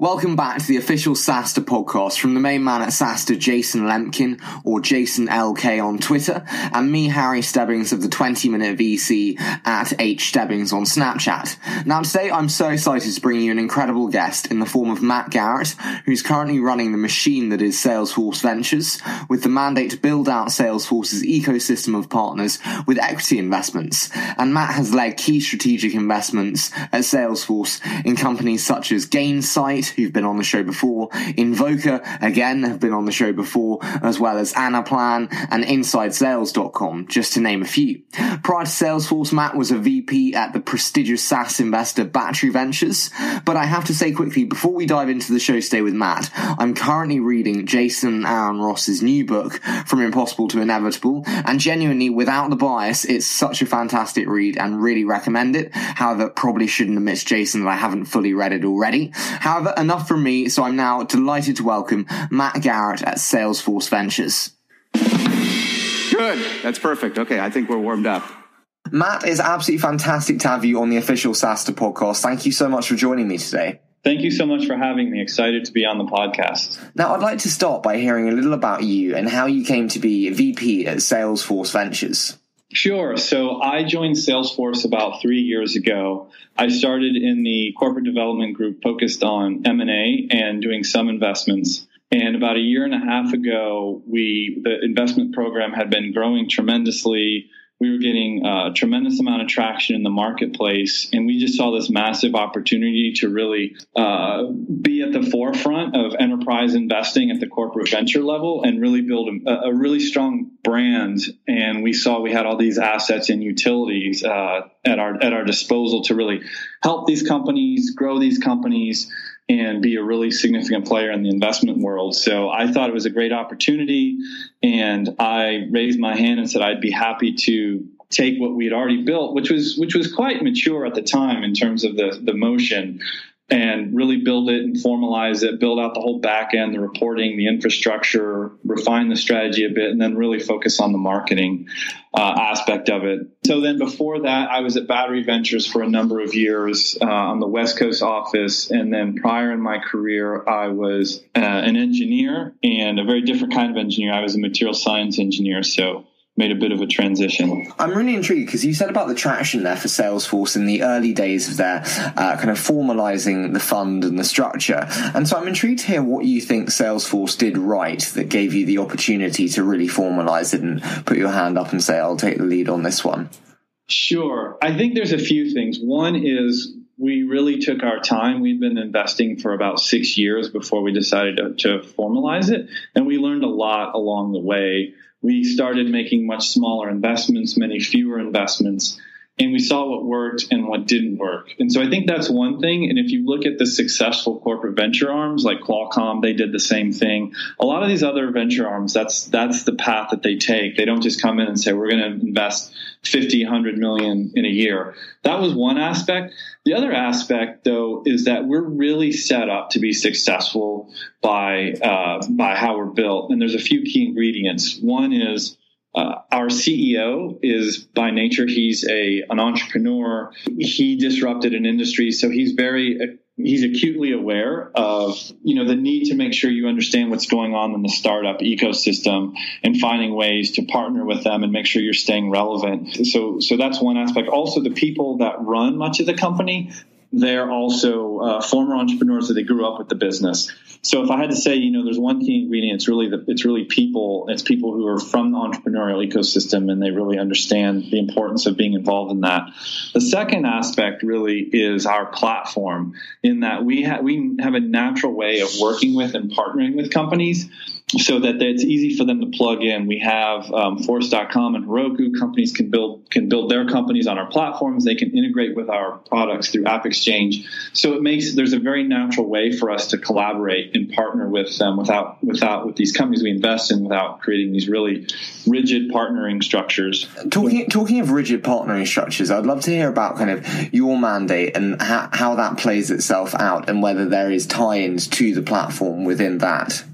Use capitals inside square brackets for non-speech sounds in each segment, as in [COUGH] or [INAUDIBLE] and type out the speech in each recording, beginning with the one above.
Welcome back to the official SaaStr podcast from the main man at SaaStr, Jason Lemkin, or Jason LK on Twitter, and me, Harry Stebbings of the 20 Minute VC at H Stebbings on Snapchat. Now today I'm so excited to bring you an incredible guest in the form of Matt Garratt, who's currently running the machine that is Salesforce Ventures, with the mandate to build out Salesforce's ecosystem of partners with equity investments. And Matt has led key strategic investments at Salesforce in companies such as Gainsight, who've been on the show before, Invoca, again, have been on the show before, as well as Anaplan and InsideSales.com, just to name a few. Prior to Salesforce, Matt was a VP at the prestigious SaaS investor Battery Ventures. But I have to say quickly, before we dive into the show stay with Matt, I'm currently reading Jason Aaron Ross's new book, From Impossible to Inevitable, and genuinely, without the bias, it's such a fantastic read and really recommend it. However, probably shouldn't have missed Jason that I haven't fully read it already. However, enough from me, so I'm now delighted to welcome Matt Garratt at Salesforce Ventures. Good. That's perfect. Okay, I think we're warmed up. Matt, it's absolutely fantastic to have you on the official SaaStr podcast. Thank you so much for joining me today. Thank you so much for having me. Excited to be on the podcast. Now, I'd like to start by hearing a little about you and how you came to be VP at Salesforce Ventures. Sure. So I joined Salesforce about three years ago. I started in the corporate development group focused on M&A and doing some investments. And about a year and a half ago, we the investment program had been growing tremendously we were getting a tremendous amount of traction in the marketplace, and we just saw this massive opportunity to really uh, be at the forefront of enterprise investing at the corporate venture level and really build a, a really strong brand. And we saw we had all these assets and utilities uh, at our at our disposal to really help these companies grow these companies and be a really significant player in the investment world. So I thought it was a great opportunity, and I raised my hand and said I'd be happy to take what we had already built, which was which was quite mature at the time in terms of the the motion, and really build it and formalize it, build out the whole back end, the reporting, the infrastructure, refine the strategy a bit, and then really focus on the marketing uh, aspect of it. So then before that, I was at Battery Ventures for a number of years uh, on the West Coast office. And then prior in my career, I was uh, an engineer and a very different kind of engineer. I was a material science engineer. So made a bit of a transition. I'm really intrigued because you said about the traction there for Salesforce in the early days of their uh, kind of formalizing the fund and the structure. And so I'm intrigued to hear what you think Salesforce did right that gave you the opportunity to really formalize it and put your hand up and say, I'll take the lead on this one. Sure. I think there's a few things. One is we really took our time. We'd been investing for about six years before we decided to, to formalize it. And we learned a lot along the way we started making much smaller investments, many fewer investments, and we saw what worked and what didn't work. And so I think that's one thing. And if you look at the successful corporate venture arms like Qualcomm, they did the same thing. A lot of these other venture arms, that's that's the path that they take. They don't just come in and say we're going to invest 50, 100 million in a year. That was one aspect. The other aspect, though, is that we're really set up to be successful by uh, by how we're built. And there's a few key ingredients. One is uh, our CEO is by nature he's a an entrepreneur. He disrupted an industry, so he's very he's acutely aware of you know the need to make sure you understand what's going on in the startup ecosystem and finding ways to partner with them and make sure you're staying relevant. So so that's one aspect. Also, the people that run much of the company they're also uh, former entrepreneurs that they grew up with the business. So if I had to say, you know, there's one key ingredient, it's really the, it's really people. It's people who are from the entrepreneurial ecosystem and they really understand the importance of being involved in that. The second aspect really is our platform in that we have we have a natural way of working with and partnering with companies so that it's easy for them to plug in. We have um, Force.com and Heroku. Companies can build can build their companies on our platforms. They can integrate with our products through App Exchange. So it makes there's a very natural way for us to collaborate and partner with them without without with these companies we invest in without creating these really rigid partnering structures. Talking talking of rigid partnering structures, I'd love to hear about kind of your mandate and how, how that plays itself out, and whether there is tie-ins to the platform within that.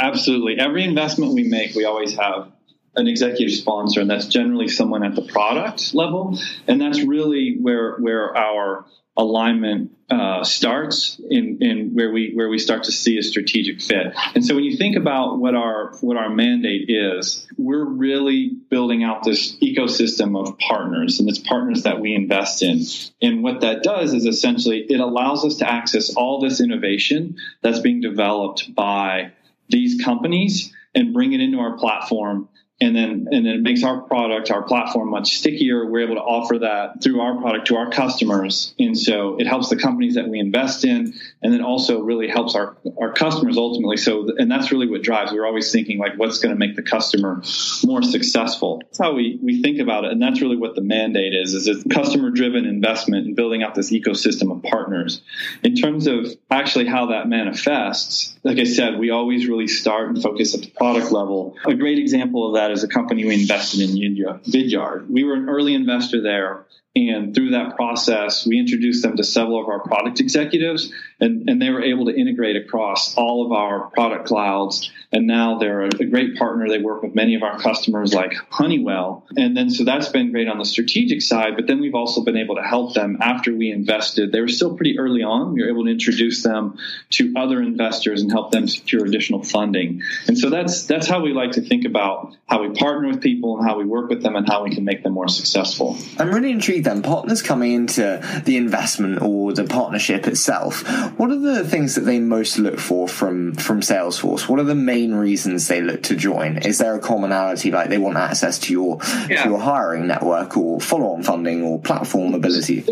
Absolutely. Every investment we make, we always have an executive sponsor, and that's generally someone at the product level, and that's really where where our alignment uh, starts in, in where we where we start to see a strategic fit. And so when you think about what our what our mandate is, we're really building out this ecosystem of partners, and it's partners that we invest in. And what that does is essentially it allows us to access all this innovation that's being developed by these companies and bring it into our platform and then and then it makes our product our platform much stickier. We're able to offer that through our product to our customers. And so it helps the companies that we invest in and then also really helps our our customers ultimately. So and that's really what drives. We're always thinking like what's going to make the customer more successful? That's how we we think about it and that's really what the mandate is is it's customer driven investment and building out this ecosystem of partners. In terms of actually how that manifests like i said we always really start and focus at the product level. A great example of that that is a company we invested in, Vidyard. We were an early investor there. And through that process, we introduced them to several of our product executives, and, and they were able to integrate across all of our product clouds. And now they're a, great partner. They work with many of our customers like Honeywell. And then so that's been great on the strategic side. But then we've also been able to help them after we invested. They were still pretty early on. We were able to introduce them to other investors and help them secure additional funding. And so that's that's how we like to think about how we partner with people and how we work with them and how we can make them more successful. I'm really intrigued then partners coming into the investment or the partnership itself what are the things that they most look for from from salesforce? What are the main reasons they look to join? Is there a commonality like they want access to your yeah. to your hiring network or follow-on funding or platform ability?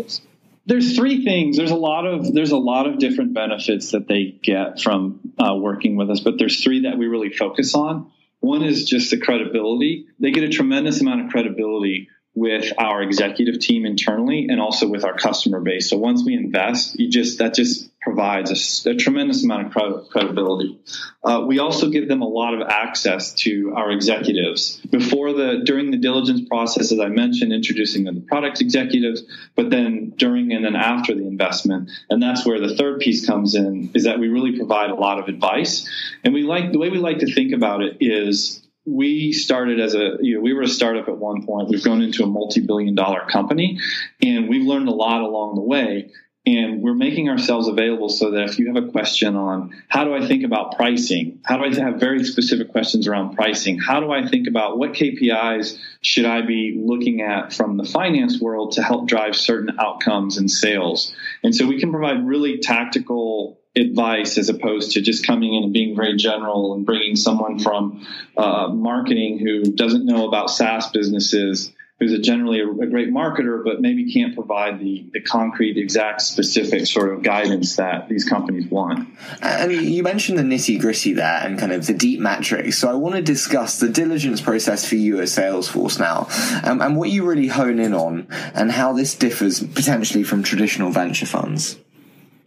There's three things. There's a lot of there's a lot of different benefits that they get from uh, working with us but there's three that we really focus on. One is just the credibility. They get a tremendous amount of credibility with our executive team internally and also with our customer base. So once we invest, you just that just provides a, a tremendous amount of credibility. Uh, we also give them a lot of access to our executives before the during the diligence process, as I mentioned, introducing them to product executives, but then during and then after the investment, and that's where the third piece comes in is that we really provide a lot of advice, and we like the way we like to think about it is we started as a you know we were a startup at one point. We've grown into a multi-billion dollar company and we've learned a lot along the way. And we're making ourselves available so that if you have a question on how do I think about pricing, how do I have very specific questions around pricing, how do I think about what KPIs should I be looking at from the finance world to help drive certain outcomes in sales. And so we can provide really tactical advice as opposed to just coming in and being very general and bringing someone from uh, marketing who doesn't know about SaaS businesses who's a generally a, a, great marketer, but maybe can't provide the, the concrete, exact, specific sort of guidance that these companies want. And you mentioned the nitty gritty there and kind of the deep metrics. So I want to discuss the diligence process for you at Salesforce now um, and what you really hone in on and how this differs potentially from traditional venture funds.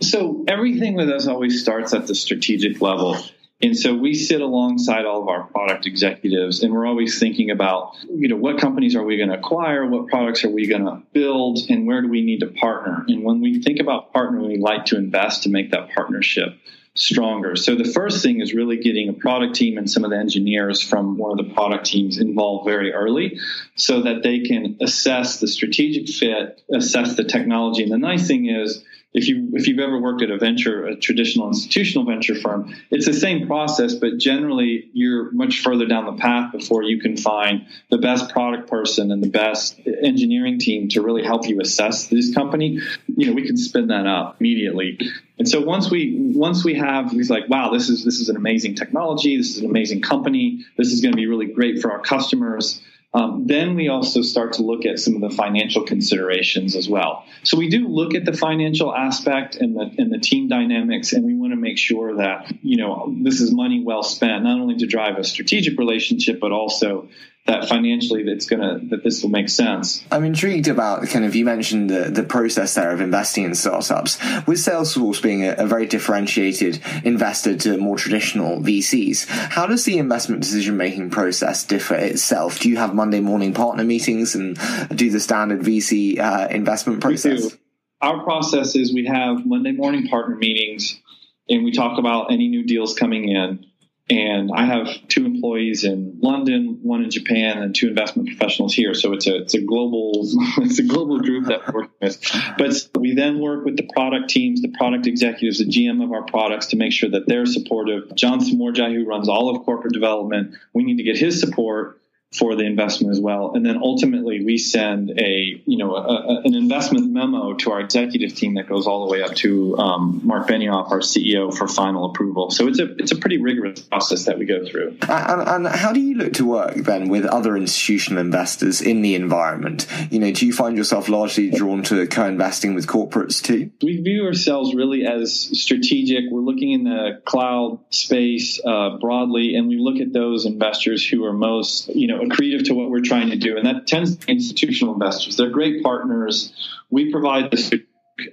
So everything with us always starts at the strategic level. And so we sit alongside all of our product executives and we're always thinking about, you know, what companies are we going to acquire? What products are we going to build? And where do we need to partner? And when we think about partnering, we like to invest to make that partnership stronger. So the first thing is really getting a product team and some of the engineers from one of the product teams involved very early so that they can assess the strategic fit, assess the technology. And the nice thing is, if you if you've ever worked at a venture, a traditional institutional venture firm, it's the same process, but generally you're much further down the path before you can find the best product person and the best engineering team to really help you assess this company. You know, we can spin that up immediately. And so once we once we have he's like, wow, this is this is an amazing technology, this is an amazing company, this is going to be really great for our customers. Um, then we also start to look at some of the financial considerations as well. So we do look at the financial aspect and the and the team dynamics, and we want to make sure that you know this is money well spent, not only to drive a strategic relationship, but also that financially that's gonna that this will make sense. I'm intrigued about kind of you mentioned the the process there of investing in startups with Salesforce being a, a, very differentiated investor to more traditional VCs. How does the investment decision making process differ itself? Do you have Monday morning partner meetings and do the standard VC uh, investment process? Our process is we have Monday morning partner meetings and we talk about any new deals coming in and I have two employees in London, one in Japan, and two investment professionals here. So it's a it's a global [LAUGHS] it's a global group that working with. But we then work with the product teams, the product executives, the GM of our products to make sure that they're supportive. John Somorjai, who runs all of corporate development, we need to get his support for the investment as well. And then ultimately we send a, you know, a, a, an investment memo to our executive team that goes all the way up to um, Marc Benioff, our CEO, for final approval. So it's a, it's a pretty rigorous process that we go through. And, and how do you look to work then with other institutional investors in the environment? You know, do you find yourself largely drawn to co-investing with corporates too? We view ourselves really as strategic. We're looking in the cloud space uh, broadly, and we look at those investors who are most, you know, accretive to what we're trying to do. And that tends to institutional investors. They're great partners. We provide the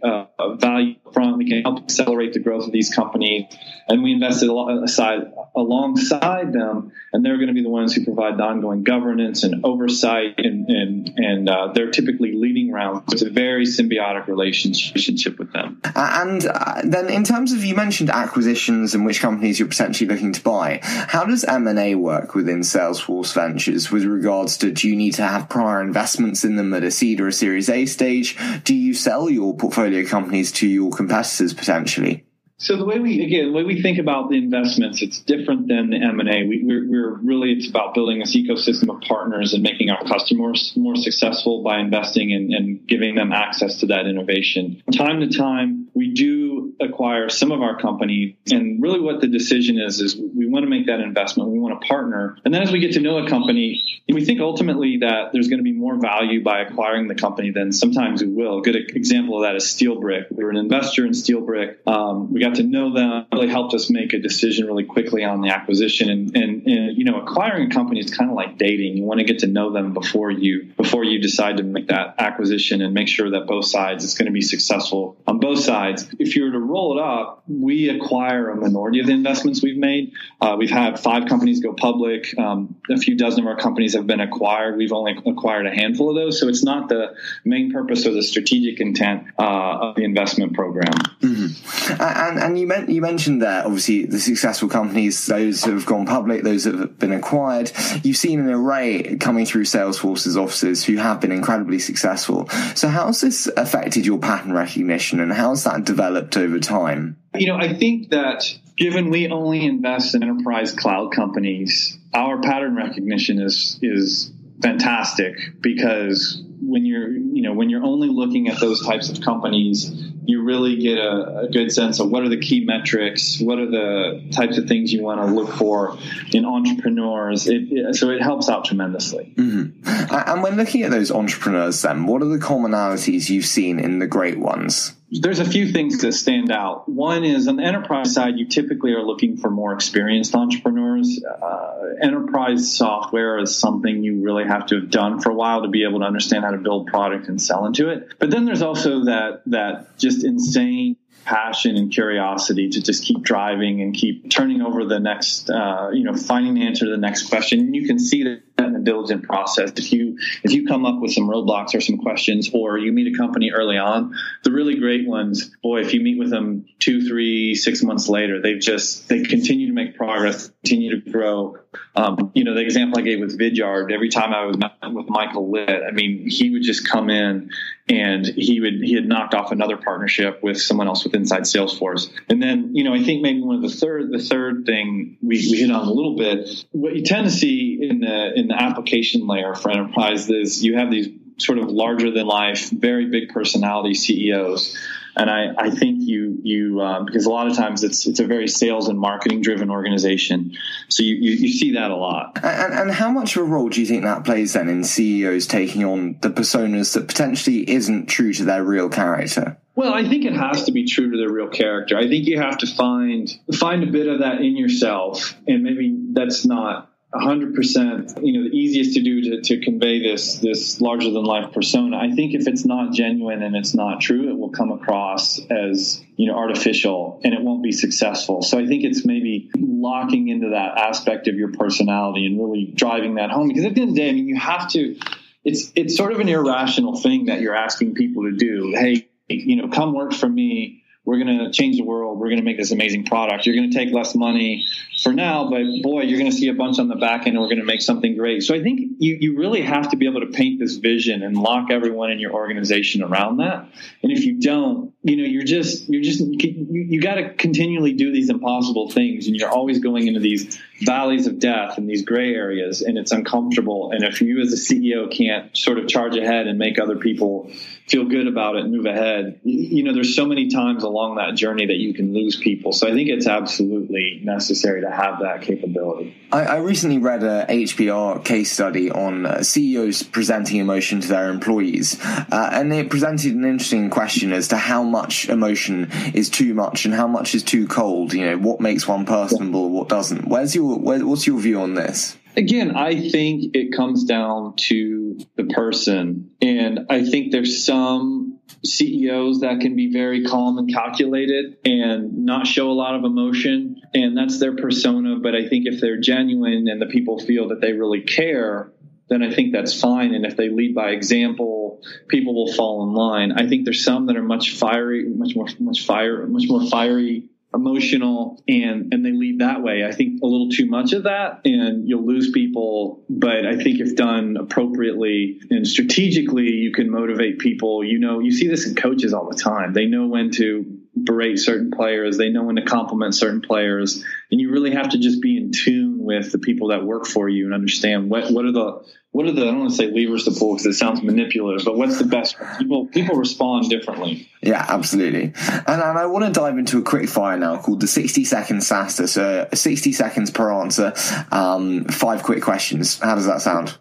uh, value front. We can help accelerate the growth of these companies, and we invested aside alongside them. And they're going to be the ones who provide the ongoing governance and oversight, and and and uh, they're typically leading rounds. It's a very symbiotic relationship with them. And uh, then, in terms of you mentioned acquisitions and which companies you're potentially looking to buy, how does M and A work within Salesforce Ventures with regards to do you need to have prior investments in them at a seed or a Series A stage? Do you sell your portfolio companies to your competitors potentially? So the way we again, the way we think about the investments, it's different than the M and A. We, we're, we're, really it's about building this ecosystem of partners and making our customers more successful by investing and, and giving them access to that innovation. Time to time, we do acquire some of our company, and really what the decision is is we want to make that investment. We want to partner, and then as we get to know a company, we think ultimately that there's going to be more value by acquiring the company than sometimes we will. A good example of that is SteelBrick. We were an investor in SteelBrick. Um, we got got to know them, really helped us make a decision really quickly on the acquisition. And, and, and you know, acquiring a company is kind of like dating. You want to get to know them before you before you decide to make that acquisition and make sure that both sides it's going to be successful on both sides. If you were to roll it up, we acquire a minority of the investments we've made. Uh, we've had five companies go public. Um, a few dozen of our companies have been acquired. We've only acquired a handful of those, so it's not the main purpose or the strategic intent uh, of the investment program. Mm-hmm. And and you, meant, you mentioned there, obviously, the successful companies, those that have gone public, those that have been acquired. You've seen an array coming through Salesforce's offices who have been incredibly successful. So, how's this affected your pattern recognition and how's that developed over time? You know, I think that given we only invest in enterprise cloud companies, our pattern recognition is is fantastic because when you're you know when you're only looking at those types of companies you really get a, a, good sense of what are the key metrics, what are the types of things you want to look for in entrepreneurs. It, so it helps out tremendously. Mm-hmm. And when looking at those entrepreneurs, then, what are the commonalities you've seen in the great ones? There's a few things that stand out. One is on the enterprise side, you typically are looking for more experienced entrepreneurs. Uh, enterprise software is something you really have to have done for a while to be able to understand how to build product and sell into it. But then there's also that that just insane passion and curiosity to just keep driving and keep turning over the next, uh, you know, finding the answer to the next question. And you can see that in the diligent process. If you if you come up with some roadblocks or some questions, or you meet a company early on, the really great ones, boy, if you meet with them two, three, six months later, they've just they continue to make progress, continue to grow. Um, you know, the example I gave with Vidyard, every time I was with Michael Litt, I mean, he would just come in and he would he had knocked off another partnership with someone else with inside Salesforce. And then, you know, I think maybe one of the third the third thing we, we hit on a little bit, what you tend to see in the in the application layer for enterprise is you have these sort of larger than life, very big personality CEOs. And I, I think you you uh, because a lot of times it's it's a very sales and marketing driven organization, so you, you, you see that a lot. And, and how much of a role do you think that plays then in CEOs taking on the personas that potentially isn't true to their real character? Well, I think it has to be true to their real character. I think you have to find find a bit of that in yourself, and maybe that's not hundred percent, you know, the easiest to do to, to convey this this larger than life persona. I think if it's not genuine and it's not true, it will come across as you know artificial and it won't be successful. So I think it's maybe locking into that aspect of your personality and really driving that home. Because at the end of the day, I mean, you have to. It's it's sort of an irrational thing that you're asking people to do. Hey, you know, come work for me we're going to change the world. We're going to make this amazing product. You're going to take less money for now, but boy, you're going to see a bunch on the back end and we're going to make something great. So I think you, you really have to be able to paint this vision and lock everyone in your organization around that. And if you don't, you know, you're just, you're just, you, you got to continually do these impossible things and you're always going into these valleys of death and these gray areas and it's uncomfortable. And if you as a CEO can't sort of charge ahead and make other people feel good about it and move ahead, you know, there's so many times along that journey that you can lose people. So I think it's absolutely necessary to have that capability. I, I recently read a HBR case study on uh, CEOs presenting emotion to their employees, uh, and it presented an interesting question as to how much emotion is too much and how much is too cold. You know, what makes one personable, what doesn't. Where's your where, what's your view on this? Again, I think it comes down to the person. And I think there's some CEOs that can be very calm and calculated and not show a lot of emotion. And that's their persona. But I think if they're genuine and the people feel that they really care, then I think that's fine. And if they lead by example, people will fall in line. I think there's some that are much fiery, much more, much fire, much more fiery emotional and and they lead that way. I think a little too much of that and you'll lose people but i think if done appropriately and strategically you can motivate people. You know you see this in coaches all the time. They know when to berate certain players they know when to compliment certain players and you really have to just be in tune with the people that work for you and understand what what are the what are the I don't want to say levers to pull because it sounds manipulative, but what's the best? People people respond differently. Yeah, absolutely. And, and I want to dive into a quick fire now called the sixty second SaaStr. So sixty seconds per answer, um, five quick questions. How does that sound?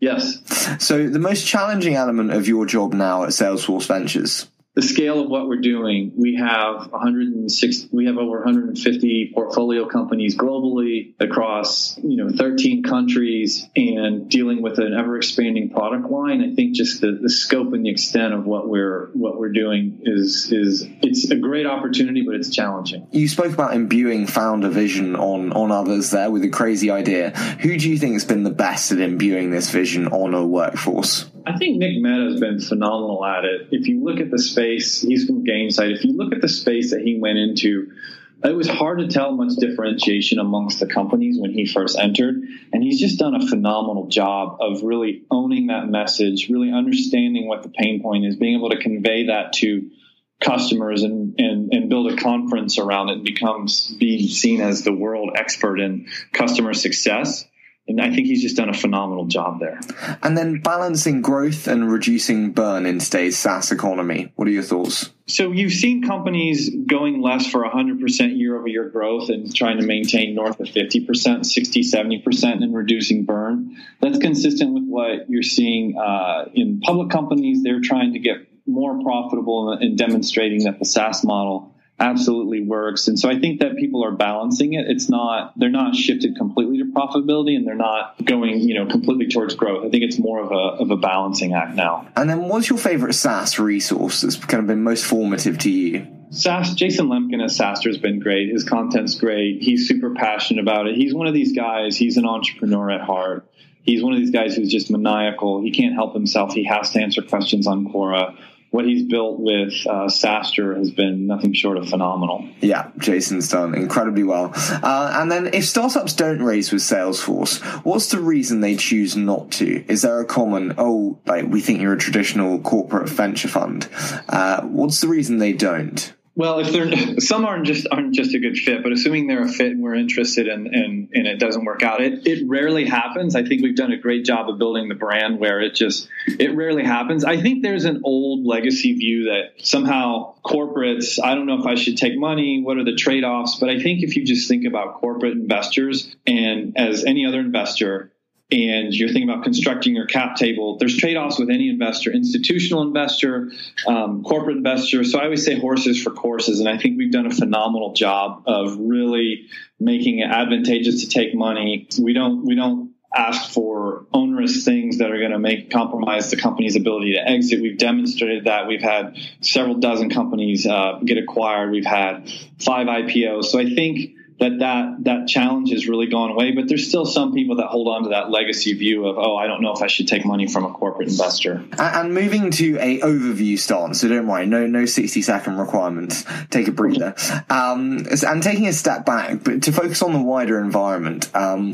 Yes. So the most challenging element of your job now at Salesforce Ventures the scale of what we're doing, we have 106, we have over 150 portfolio companies globally across, you know, 13 countries and dealing with an ever expanding product line. I think just the, the scope and the extent of what we're, what we're doing is, is it's a great opportunity, but it's challenging. You spoke about imbuing founder vision on, on others there with a crazy idea. Who do you think has been the best at imbuing this vision on a workforce? I think Nick Mehta has been phenomenal at it. If you look at the space, he's from Gainsight. If you look at the space that he went into, it was hard to tell much differentiation amongst the companies when he first entered. And he's just done a phenomenal job of really owning that message, really understanding what the pain point is, being able to convey that to customers and, and, and build a conference around it and becomes being seen as the world expert in customer success and I think he's just done a phenomenal job there. And then balancing growth and reducing burn in today's SaaS economy. What are your thoughts? So you've seen companies going less for 100% year over year growth and trying to maintain north of 50%, 60, 70% and reducing burn. That's consistent with what you're seeing uh, in public companies. They're trying to get more profitable and demonstrating that the SaaS model absolutely works. And so I think that people are balancing it. It's not, they're not shifted completely profitability and they're not going, you know, completely towards growth. I think it's more of a, of a balancing act now. And then what's your favorite SaaS resource that's kind of been most formative to you? SaaS, Jason Lemkin at SaaStr has been great. His content's great. He's super passionate about it. He's one of these guys, he's an entrepreneur at heart. He's one of these guys who's just maniacal. He can't help himself. He has to answer questions on Quora what he's built with uh, SaaStr has been nothing short of phenomenal. Yeah, Jason's done incredibly well. Uh, and then, if startups don't raise with Salesforce, what's the reason they choose not to? Is there a common, oh, like we think you're a traditional corporate venture fund? Uh, what's the reason they don't? Well, if they're some aren't just aren't just a good fit, but assuming they're a fit and we're interested and and, and it doesn't work out, it it rarely happens. I think we've done a great job of building the brand where it just it rarely happens. I think there's an old legacy view that somehow corporates, I don't know if I should take money, what are the trade-offs, but I think if you just think about corporate investors and as any other investor, and you're thinking about constructing your cap table, there's trade offs with any investor, institutional investor, um, corporate investor. So I always say horses for courses. And I think we've done a phenomenal job of really making it advantageous to take money. We don't, we don't ask for onerous things that are going to make compromise the company's ability to exit. We've demonstrated that. We've had several dozen companies uh, get acquired. We've had five IPOs. So I think that that that challenge has really gone away. But there's still some people that hold on to that legacy view of, oh, I don't know if I should take money from a corporate investor. And, moving to a overview stance, so don't worry, no no 60 second requirements. Take a breather. Um, and taking a step back, but to focus on the wider environment. Um,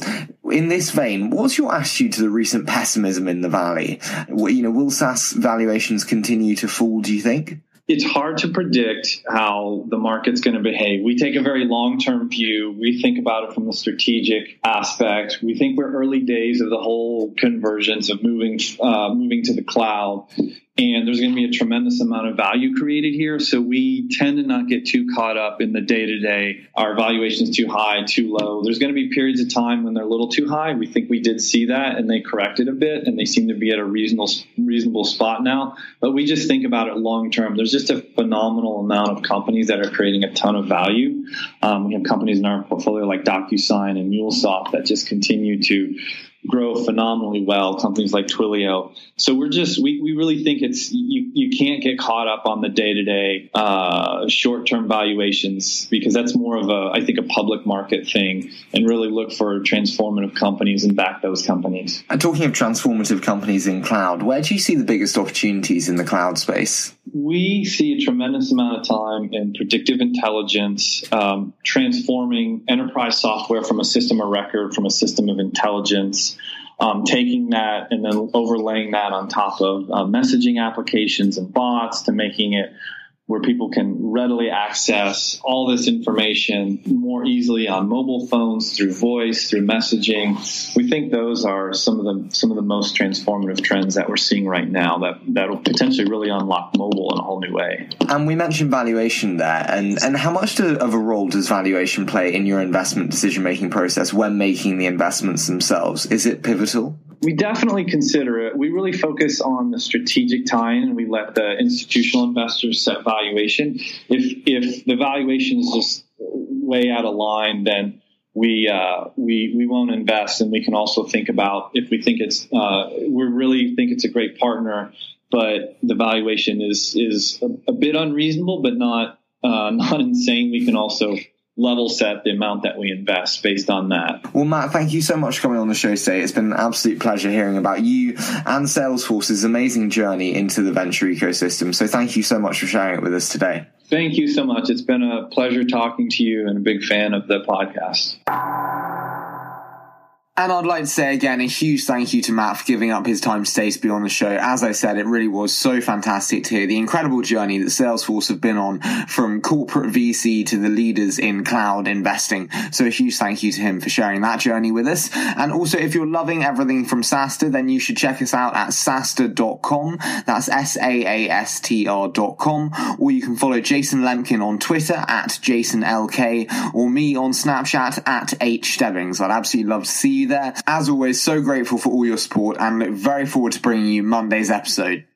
in this vein, what's your attitude to the recent pessimism in the valley? You know, will SaaS valuations continue to fall? Do you think? It's hard to predict how the market's going to behave. We take a very long term view. We think about it from the strategic aspect. We think we're early days of the whole convergence of moving uh, moving to the cloud and there's going to be a tremendous amount of value created here. So we tend to not get too caught up in the day to day. Our valuation is too high, too low. There's going to be periods of time when they're a little too high. We think we did see that, and they corrected a bit, and they seem to be at a reasonable reasonable spot now. But we just think about it long term. There's just a phenomenal amount of companies that are creating a ton of value. Um, we have companies in our portfolio like DocuSign and MuleSoft that just continue to grow phenomenally well, companies like Twilio. So we're just, we, we really think it's, you, you can't get caught up on the day to day, short term valuations because that's more of a, I think, a public market thing and really look for transformative companies and back those companies. And talking of transformative companies in cloud, where do you see the biggest opportunities in the cloud space? We see a tremendous amount of time in predictive intelligence, um, transforming enterprise software from a system of record, from a system of intelligence um, taking that and then overlaying that on top of uh, messaging applications and bots to making it where people can readily access all this information more easily on mobile phones through voice through messaging. We think those are some of the some of the most transformative trends that we're seeing right now that that will potentially really unlock mobile in a whole new way. And we mentioned valuation there. And and how much do, of a role does valuation play in your investment decision making process when making the investments themselves? Is it pivotal we definitely consider it. We really focus on the strategic tie-in, and we let the institutional investors set valuation. If if the valuation is just way out of line, then we uh, we we won't invest. And we can also think about if we think it's uh, we really think it's a great partner, but the valuation is is a, a bit unreasonable, but not uh, [LAUGHS] not insane. We can also level set the amount that we invest based on that. Well, Matt, thank you so much for coming on the show today. It's been an absolute pleasure hearing about you and Salesforce's amazing journey into the venture ecosystem. So thank you so much for sharing it with us today. Thank you so much. It's been a pleasure talking to you and a big fan of the podcast. And I'd like to say again a huge thank you to Matt for giving up his time today to be on the show. As I said, it really was so fantastic to hear the incredible journey that Salesforce have been on from corporate VC to the leaders in cloud investing. So a huge thank you to him for sharing that journey with us. And also, if you're loving everything from SaaStr, then you should check us out at saastr.com. That's S-A-A-S-T-R.com. Or you can follow Jason Lemkin on Twitter at JasonLK or me on Snapchat at H Stebbings. I'd absolutely love to see you there. As always, so grateful for all your support and look very forward to bringing you Monday's episode.